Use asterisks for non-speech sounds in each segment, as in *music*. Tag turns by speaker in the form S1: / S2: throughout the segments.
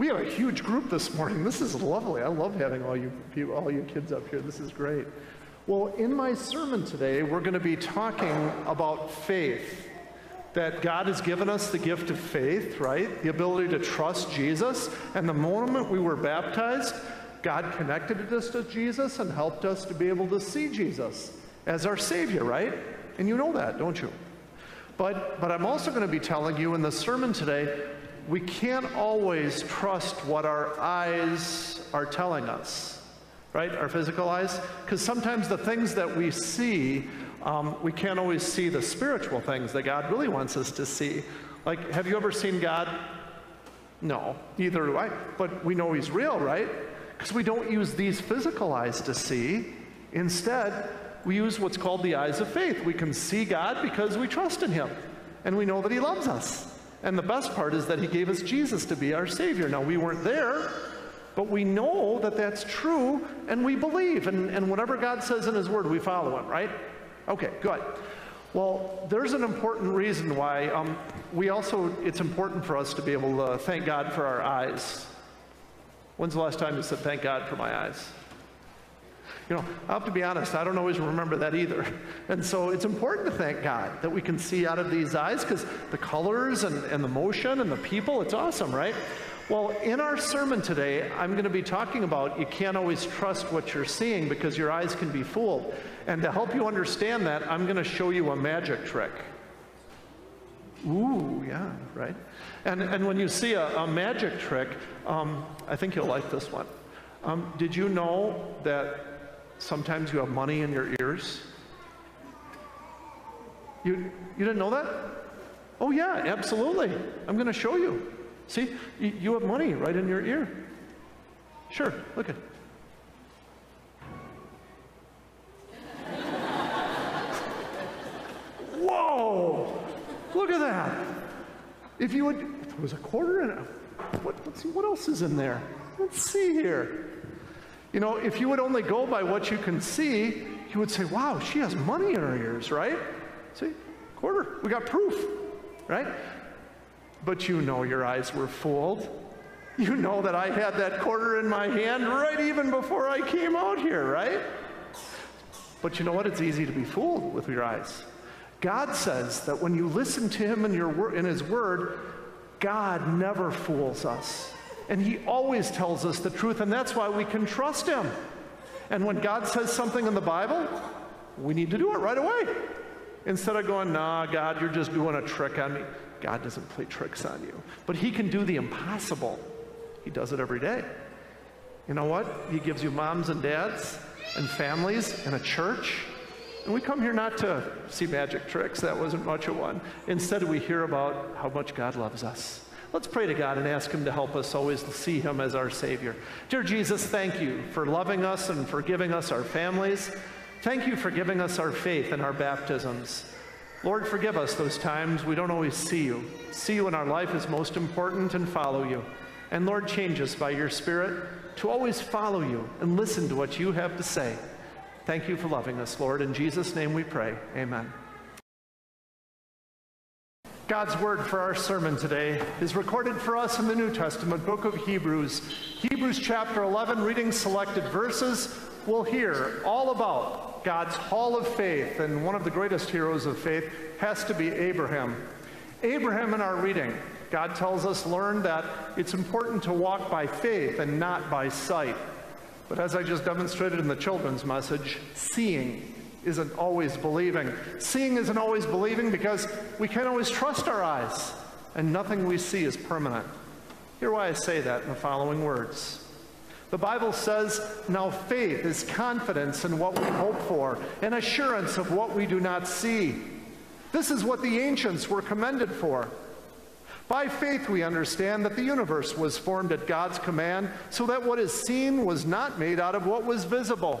S1: We have a huge group this morning. This is lovely. I love having all you people, all you kids up here. This is great. Well, in my sermon today, we're going to be talking about faith. That God has given us the gift of faith, right? The ability to trust Jesus. And the moment we were baptized, God connected us to Jesus and helped us to be able to see Jesus as our Savior, right? And you know that, don't you? But, but I'm also going to be telling you in the sermon today we can't always trust what our eyes are telling us, right? Our physical eyes. Because sometimes the things that we see, um, we can't always see the spiritual things that God really wants us to see. Like, have you ever seen God? No, neither do I. But we know He's real, right? Because we don't use these physical eyes to see. Instead, we use what's called the eyes of faith. We can see God because we trust in Him and we know that He loves us. And the best part is that He gave us Jesus to be our Savior. Now, we weren't there, but we know that that's true and we believe. And, and whatever God says in His Word, we follow Him, right? Okay, good. Well, there's an important reason why um, we also, it's important for us to be able to thank God for our eyes. When's the last time you said, thank God for my eyes? You know, I have to be honest, I don't always remember that either. And so it's important to thank God that we can see out of these eyes because the colors and, and the motion and the people, it's awesome, right? Well, in our sermon today, I'm going to be talking about you can't always trust what you're seeing because your eyes can be fooled. And to help you understand that, I'm going to show you a magic trick. Ooh, yeah, right? And, and when you see a, a magic trick, um, I think you'll like this one. Um, did you know that Sometimes you have money in your ears. You, you didn't know that? Oh, yeah, absolutely. I'm going to show you. See, you, have money right in your ear. Sure, look at it. *laughs* Whoa! Look at that. If you would, there was a quarter in it, what, let's see, what else is in there? Let's see here. You know, if you would only go by what you can see, you would say, wow, she has money in her ears, right? See, quarter. We got proof, right? But you know your eyes were fooled. You know that I had that quarter in my hand right even before I came out here, right? But you know what? It's easy to be fooled with your eyes. God says that when you listen to Him in, your, in His Word, God never fools us. And He always tells us the truth, and that's why we can trust Him. And when God says something in the Bible, we need to do it right away. Instead of going, nah, God, you're just doing a trick on me. God doesn't play tricks on you. But He can do the impossible. He does it every day. You know what? He gives you moms and dads and families and a church. And we come here not to see magic tricks. That wasn't much of one. Instead, we hear about how much God loves us Let's pray to God and ask Him to help us always see Him as our Savior. Dear Jesus, thank you for loving us and for giving us our families. Thank you for giving us our faith and our baptisms. Lord, forgive us those times we don't always see you. See you in our life is most important and follow you. And Lord, change us by your Spirit to always follow you and listen to what you have to say. Thank you for loving us, Lord. In Jesus' name we pray. Amen. God's word for our sermon today is recorded for us in the New Testament book of Hebrews. Hebrews chapter 11, reading selected verses, we'll hear all about God's hall of faith, and one of the greatest heroes of faith has to be Abraham. Abraham, in our reading, God tells us, learned that it's important to walk by faith and not by sight. But as I just demonstrated in the children's message, seeing isn't always believing. Seeing isn't always believing because we can't always trust our eyes, and nothing we see is permanent. Hear why I say that in the following words. The Bible says, Now faith is confidence in what we hope for, and assurance of what we do not see. This is what the ancients were commended for. By faith, we understand that the universe was formed at God's command, so that what is seen was not made out of what was visible.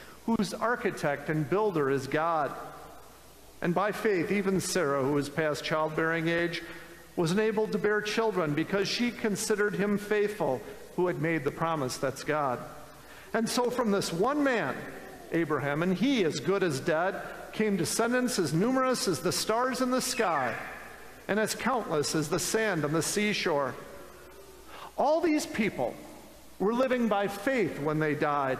S1: whose architect and builder is God. And by faith, even Sarah, who was past childbearing age, was enabled to bear children because she considered him faithful who had made the promise that's God. And so from this one man, Abraham, and he as good as dead, came descendants as numerous as the stars in the sky and as countless as the sand on the seashore. All these people were living by faith when they died.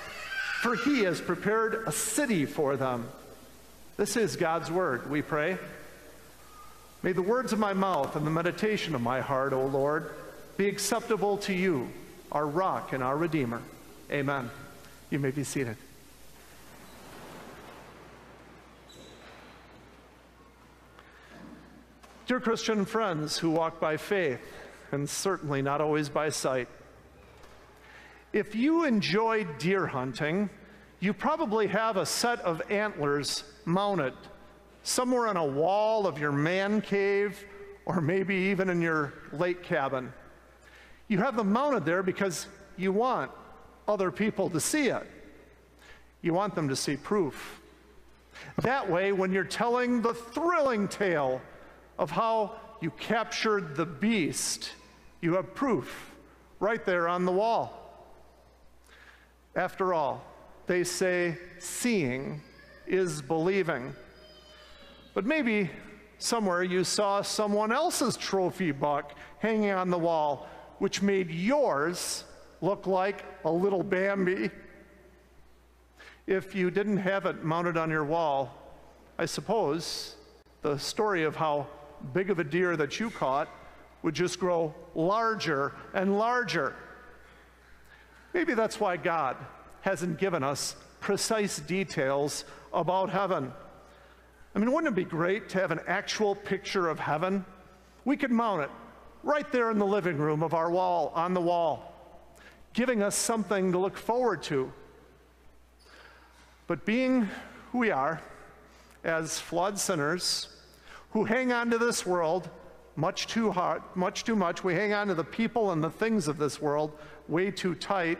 S1: for he has prepared a city for them. This is God's word, we pray. May the words of my mouth and the meditation of my heart, O Lord, be acceptable to you, our rock and our redeemer. Amen. You may be seated. Dear Christian friends who walk by faith, and certainly not always by sight, if you enjoy deer hunting, you probably have a set of antlers mounted somewhere on a wall of your man cave or maybe even in your lake cabin. You have them mounted there because you want other people to see it. You want them to see proof. That way, when you're telling the thrilling tale of how you captured the beast, you have proof right there on the wall. After all, they say seeing is believing. But maybe somewhere you saw someone else's trophy buck hanging on the wall, which made yours look like a little Bambi. If you didn't have it mounted on your wall, I suppose the story of how big of a deer that you caught would just grow larger and larger. Maybe that's why God hasn't given us precise details about heaven. I mean, wouldn't it be great to have an actual picture of heaven? We could mount it right there in the living room of our wall, on the wall, giving us something to look forward to. But being who we are, as flawed sinners who hang on to this world much too hard, much too much, we hang on to the people and the things of this world way too tight.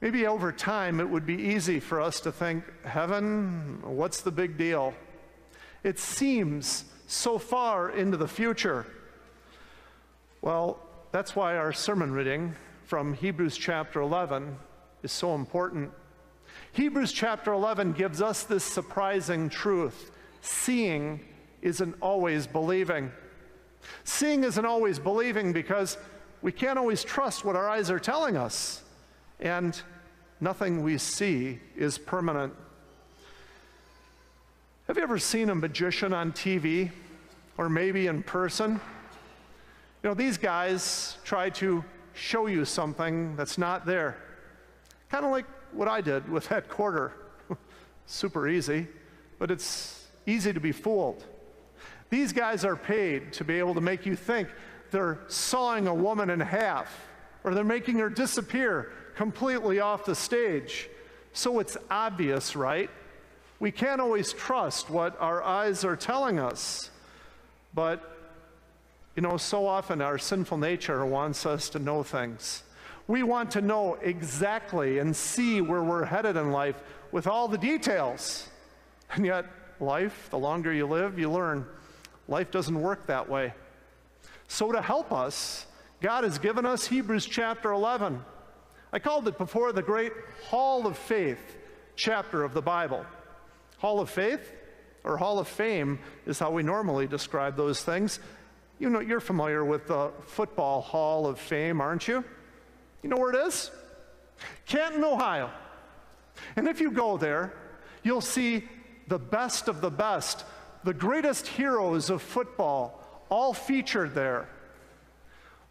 S1: Maybe over time it would be easy for us to think, heaven, what's the big deal? It seems so far into the future. Well, that's why our sermon reading from Hebrews chapter 11 is so important. Hebrews chapter 11 gives us this surprising truth seeing isn't always believing. Seeing isn't always believing because we can't always trust what our eyes are telling us. And nothing we see is permanent. Have you ever seen a magician on TV or maybe in person? You know, these guys try to show you something that's not there. Kind of like what I did with *laughs* that quarter. Super easy, but it's easy to be fooled. These guys are paid to be able to make you think they're sawing a woman in half or they're making her disappear completely off the stage. So it's obvious, right? We can't always trust what our eyes are telling us. But, you know, so often our sinful nature wants us to know things. We want to know exactly and see where we're headed in life with all the details. And yet, life, the longer you live, you learn life doesn't work that way. So, to help us, God has given us Hebrews chapter 11. I called it before the great Hall of Faith chapter of the Bible. Hall of Faith or Hall of Fame is how we normally describe those things. You know, you're familiar with the Football Hall of Fame, aren't you? You know where it is? Canton, Ohio. And if you go there, you'll see the best of the best, the greatest heroes of football, all featured there.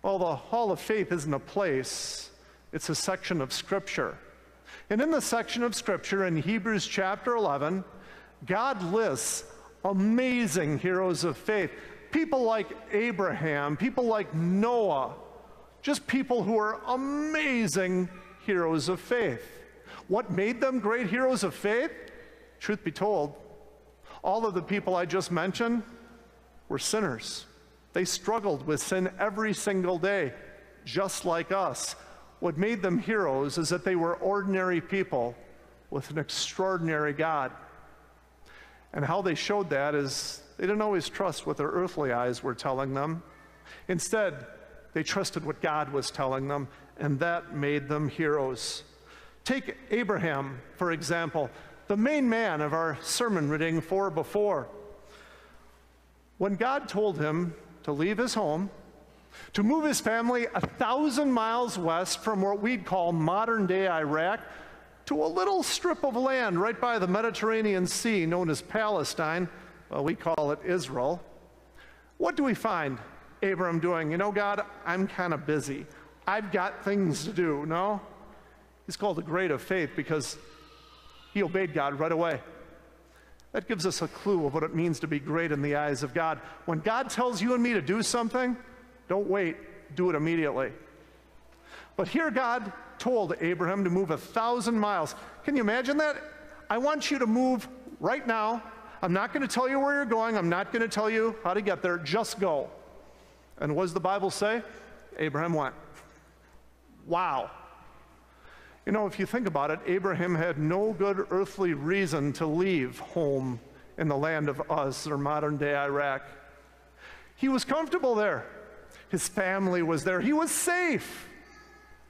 S1: Well, the Hall of Faith isn't a place it's a section of Scripture. And in the section of Scripture in Hebrews chapter 11, God lists amazing heroes of faith. People like Abraham, people like Noah, just people who are amazing heroes of faith. What made them great heroes of faith? Truth be told, all of the people I just mentioned were sinners. They struggled with sin every single day, just like us. What made them heroes is that they were ordinary people with an extraordinary God. And how they showed that is they didn't always trust what their earthly eyes were telling them. Instead, they trusted what God was telling them, and that made them heroes. Take Abraham, for example, the main man of our sermon reading for before. When God told him to leave his home, to move his family a thousand miles west from what we'd call modern day Iraq to a little strip of land right by the Mediterranean Sea known as Palestine, well, we call it Israel. What do we find Abram doing? You know, God, I'm kind of busy. I've got things to do, no? He's called the great of faith because he obeyed God right away. That gives us a clue of what it means to be great in the eyes of God. When God tells you and me to do something, don't wait, do it immediately. But here God told Abraham to move a thousand miles. Can you imagine that? I want you to move right now. I'm not going to tell you where you're going. I'm not going to tell you how to get there. Just go. And what does the Bible say? Abraham went. Wow. You know, if you think about it, Abraham had no good earthly reason to leave home in the land of Uz or modern day Iraq. He was comfortable there. His family was there. He was safe.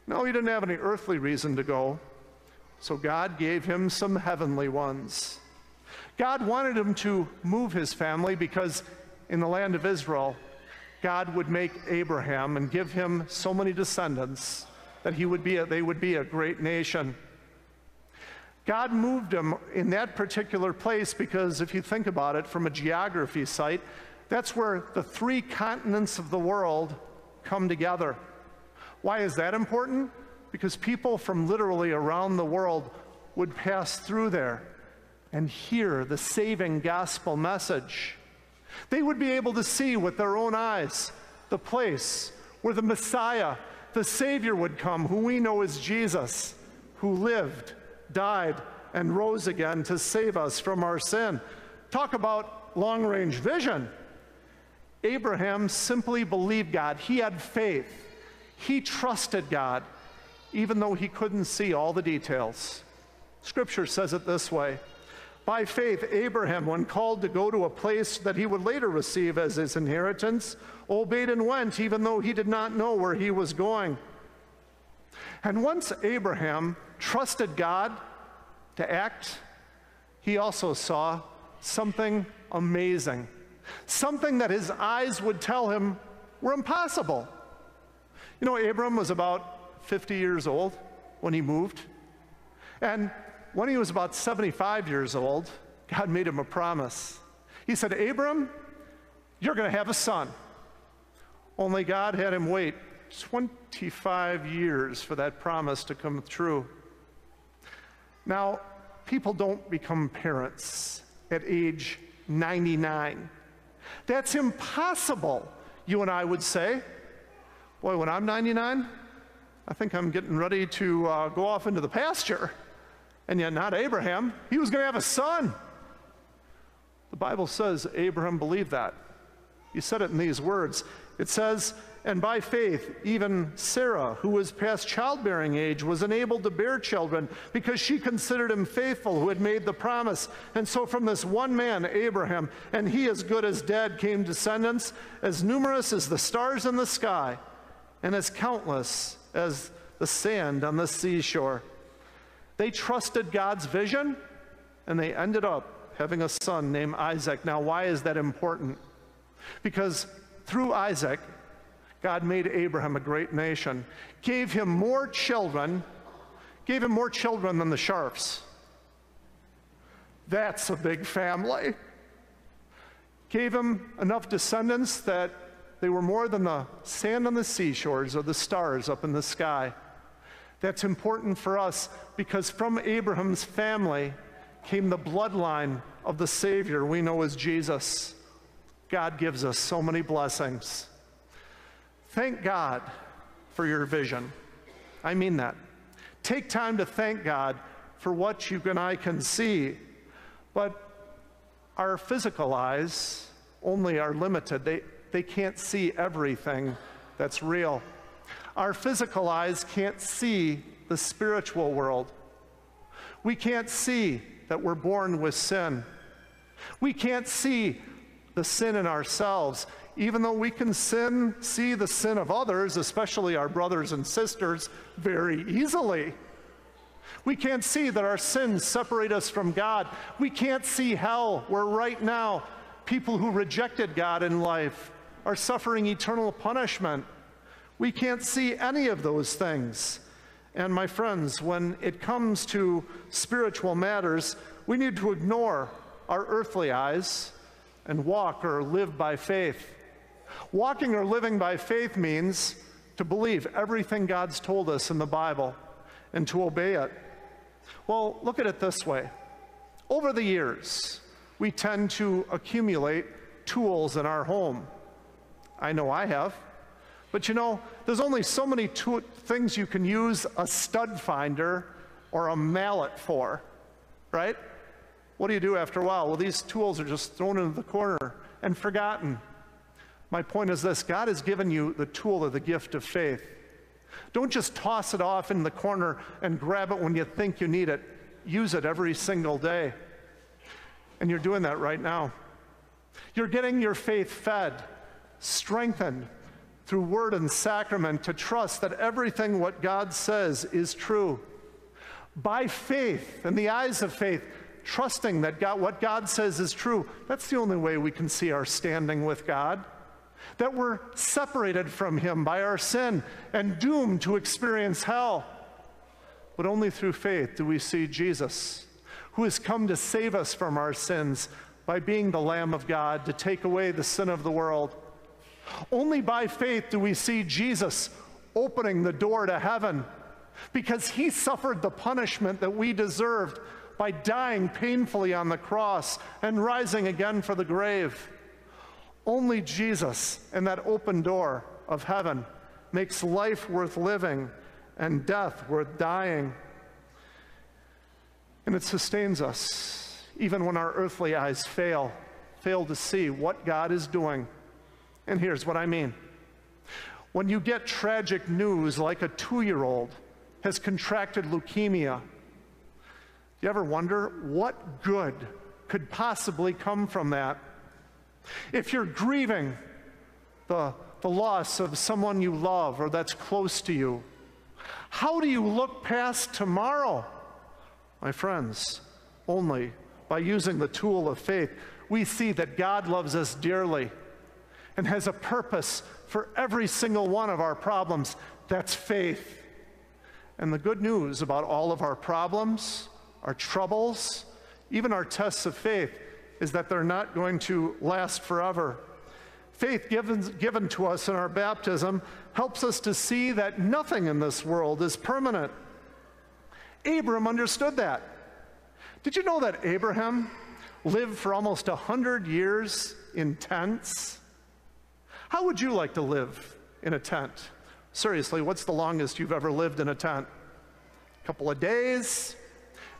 S1: No, he didn't have any earthly reason to go. So God gave him some heavenly ones. God wanted him to move his family because in the land of Israel, God would make Abraham and give him so many descendants that he would be a, they would be a great nation. God moved him in that particular place because if you think about it from a geography site, that's where the three continents of the world come together. Why is that important? Because people from literally around the world would pass through there and hear the saving gospel message. They would be able to see with their own eyes the place where the Messiah, the Savior, would come, who we know is Jesus, who lived, died, and rose again to save us from our sin. Talk about long range vision. Abraham simply believed God, he had faith. He trusted God, even though he couldn't see all the details. Scripture says it this way By faith, Abraham, when called to go to a place that he would later receive as his inheritance, obeyed and went, even though he did not know where he was going. And once Abraham trusted God to act, he also saw something amazing, something that his eyes would tell him were impossible. You know, Abram was about 50 years old when he moved. And when he was about 75 years old, God made him a promise. He said, Abram, you're going to have a son. Only God had him wait 25 years for that promise to come true. Now, people don't become parents at age 99. That's impossible, you and I would say. Boy, when I'm 99, I think I'm getting ready to uh, go off into the pasture. And yet, not Abraham. He was going to have a son. The Bible says Abraham believed that. He said it in these words It says, and by faith, even Sarah, who was past childbearing age, was enabled to bear children because she considered him faithful who had made the promise. And so from this one man, Abraham, and he as good as dead, came descendants as numerous as the stars in the sky and as countless as the sand on the seashore. They trusted God's vision and they ended up having a son named Isaac. Now, why is that important? Because through Isaac, God made Abraham a great nation, gave him more children, gave him more children than the Sharps. That's a big family. Gave him enough descendants that they were more than the sand on the seashores or the stars up in the sky. That's important for us because from Abraham's family came the bloodline of the Savior we know as Jesus. God gives us so many blessings. Thank God for your vision. I mean that. Take time to thank God for what you and I can see. But our physical eyes only are limited. They, they can't see everything that's real. Our physical eyes can't see the spiritual world. We can't see that we're born with sin. We can't see the sin in ourselves, even though we can sin, see the sin of others, especially our brothers and sisters, very easily. We can't see that our sins separate us from God. We can't see hell, where right now people who rejected God in life are suffering eternal punishment. We can't see any of those things. And my friends, when it comes to spiritual matters, we need to ignore our earthly eyes and walk or live by faith. Walking or living by faith means to believe everything God's told us in the Bible and to obey it. Well, look at it this way. Over the years, we tend to accumulate tools in our home. I know I have. But you know, there's only so many things you can use a stud finder or a mallet for, right? What do you do after a while? Well, these tools are just thrown into the corner and forgotten. My point is this God has given you the tool of the gift of faith. Don't just toss it off in the corner and grab it when you think you need it. Use it every single day. And you're doing that right now. You're getting your faith fed, strengthened through word and sacrament to trust that everything what God says is true. By faith, in the eyes of faith, trusting that God, what God says is true, that's the only way we can see our standing with God. That we're separated from Him by our sin and doomed to experience hell. But only through faith do we see Jesus, who has come to save us from our sins by being the Lamb of God to take away the sin of the world. Only by faith do we see Jesus opening the door to heaven because he suffered the punishment that we deserved by dying painfully on the cross and rising again for the grave. Only Jesus and that open door of heaven makes life worth living and death worth dying. And it sustains us even when our earthly eyes fail, fail to see what God is doing. And here's what I mean. When you get tragic news like a two year old has contracted leukemia you ever wonder what good could possibly come from that? If you're grieving the, the loss of someone you love or that's close to you, how do you look past tomorrow? My friends, only by using the tool of faith, we see that God loves us dearly and has a purpose for every single one of our problems. That's faith. And the good news about all of our problems our troubles, even our tests of faith, is that they're not going to last forever. Faith given, given to us in our baptism helps us to see that nothing in this world is permanent. Abram understood that. Did you know that Abraham lived for almost 100 years in tents? How would you like to live in a tent? Seriously, what's the longest you've ever lived in a tent? A couple of days?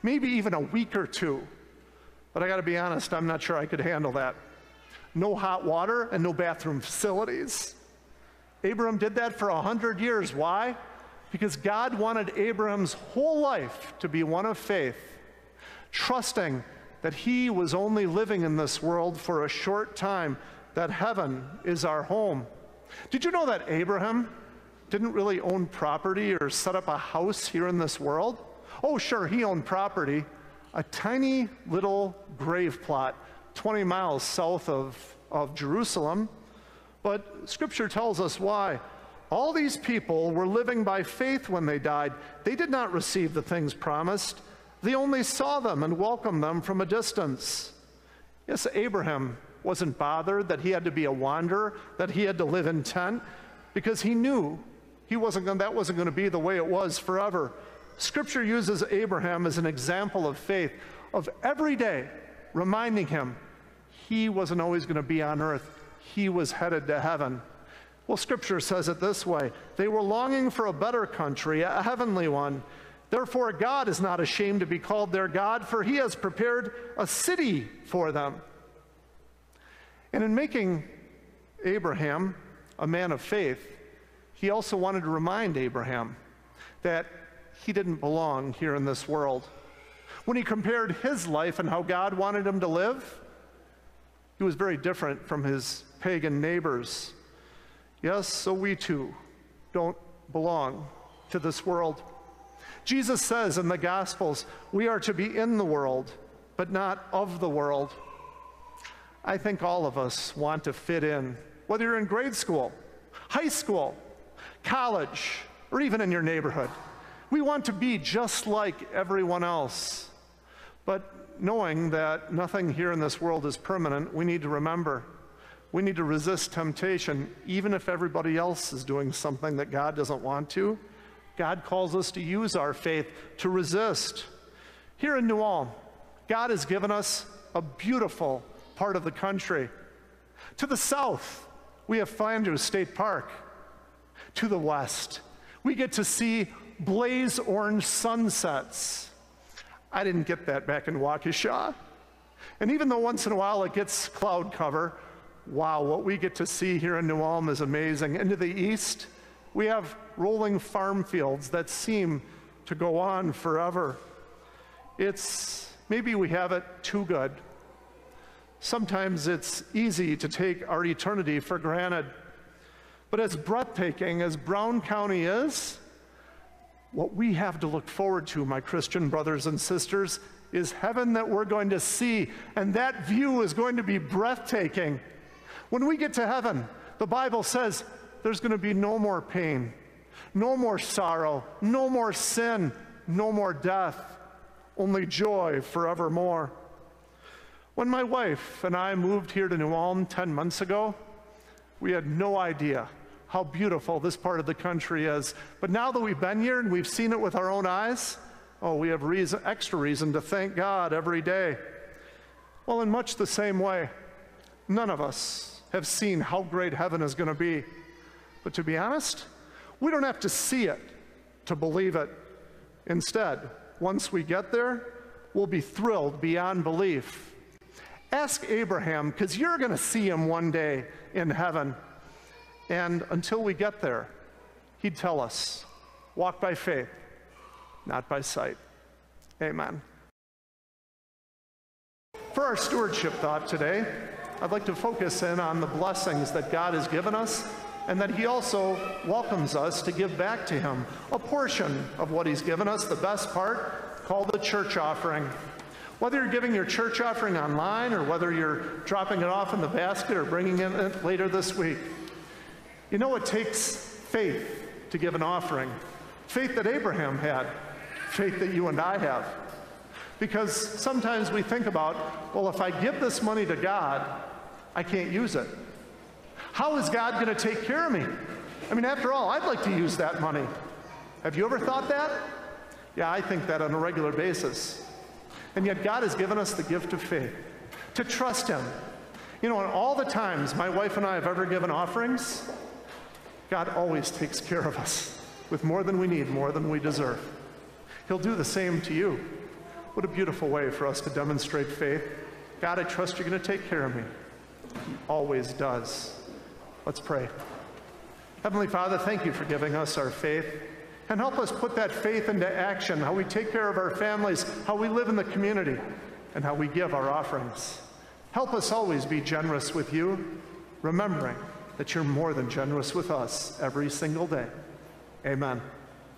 S1: maybe even a week or two. But I got to be honest, I'm not sure I could handle that. No hot water and no bathroom facilities. Abraham did that for a hundred years. Why? Because God wanted Abraham's whole life to be one of faith, trusting that he was only living in this world for a short time, that heaven is our home. Did you know that Abraham didn't really own property or set up a house here in this world? Oh, sure, he owned property, a tiny little grave plot 20 miles south of, of Jerusalem. But scripture tells us why. All these people were living by faith when they died. They did not receive the things promised, they only saw them and welcomed them from a distance. Yes, Abraham wasn't bothered that he had to be a wanderer, that he had to live in tent, because he knew He wasn't gonna, that wasn't going to be the way it was forever. Scripture uses Abraham as an example of faith, of every day reminding him he wasn't always going to be on earth, he was headed to heaven. Well, Scripture says it this way they were longing for a better country, a heavenly one. Therefore, God is not ashamed to be called their God, for he has prepared a city for them. And in making Abraham a man of faith, he also wanted to remind Abraham that he didn't belong here in this world. When he compared his life and how God wanted him to live, he was very different from his pagan neighbors. Yes, so we too don't belong to this world. Jesus says in the Gospels, we are to be in the world, but not of the world. I think all of us want to fit in, whether you're in grade school, high school, college, or even in your neighborhood. We want to be just like everyone else. But knowing that nothing here in this world is permanent, we need to remember we need to resist temptation, even if everybody else is doing something that God doesn't want to. God calls us to use our faith to resist. Here in New Ulm, God has given us a beautiful part of the country. To the south, we have Flandrau State Park. To the west, we get to see blaze orange sunsets. I didn't get that back in Waukesha. And even though once in a while it gets cloud cover, wow, what we get to see here in New Ulm is amazing. And to the east, we have rolling farm fields that seem to go on forever. It's maybe we have it too good. Sometimes it's easy to take our eternity for granted. But as breathtaking as Brown County is, what we have to look forward to, my Christian brothers and sisters, is heaven that we're going to see. And that view is going to be breathtaking. When we get to heaven, the Bible says there's going to be no more pain, no more sorrow, no more sin, no more death, only joy forevermore. When my wife and I moved here to New Ulm 10 months ago, we had no idea how beautiful this part of the country is. But now that we've been here and we've seen it with our own eyes, oh, we have reason, extra reason to thank God every day. Well, in much the same way, none of us have seen how great heaven is going to be. But to be honest, we don't have to see it to believe it. Instead, once we get there, we'll be thrilled beyond belief. Ask Abraham, because you're going to see him one day in heaven. And until we get there, he'd tell us walk by faith, not by sight. Amen. For our stewardship thought today, I'd like to focus in on the blessings that God has given us and that He also welcomes us to give back to Him a portion of what He's given us, the best part, called the church offering. Whether you're giving your church offering online or whether you're dropping it off in the basket or bringing it later this week, you know it takes faith to give an offering. Faith that Abraham had, faith that you and I have. Because sometimes we think about, well, if I give this money to God, I can't use it. How is God going to take care of me? I mean, after all, I'd like to use that money. Have you ever thought that? Yeah, I think that on a regular basis. And yet, God has given us the gift of faith to trust Him. You know, in all the times my wife and I have ever given offerings, God always takes care of us with more than we need, more than we deserve. He'll do the same to you. What a beautiful way for us to demonstrate faith. God, I trust you're going to take care of me. He always does. Let's pray. Heavenly Father, thank you for giving us our faith. And help us put that faith into action, how we take care of our families, how we live in the community, and how we give our offerings. Help us always be generous with you, remembering that you're more than generous with us every single day. Amen.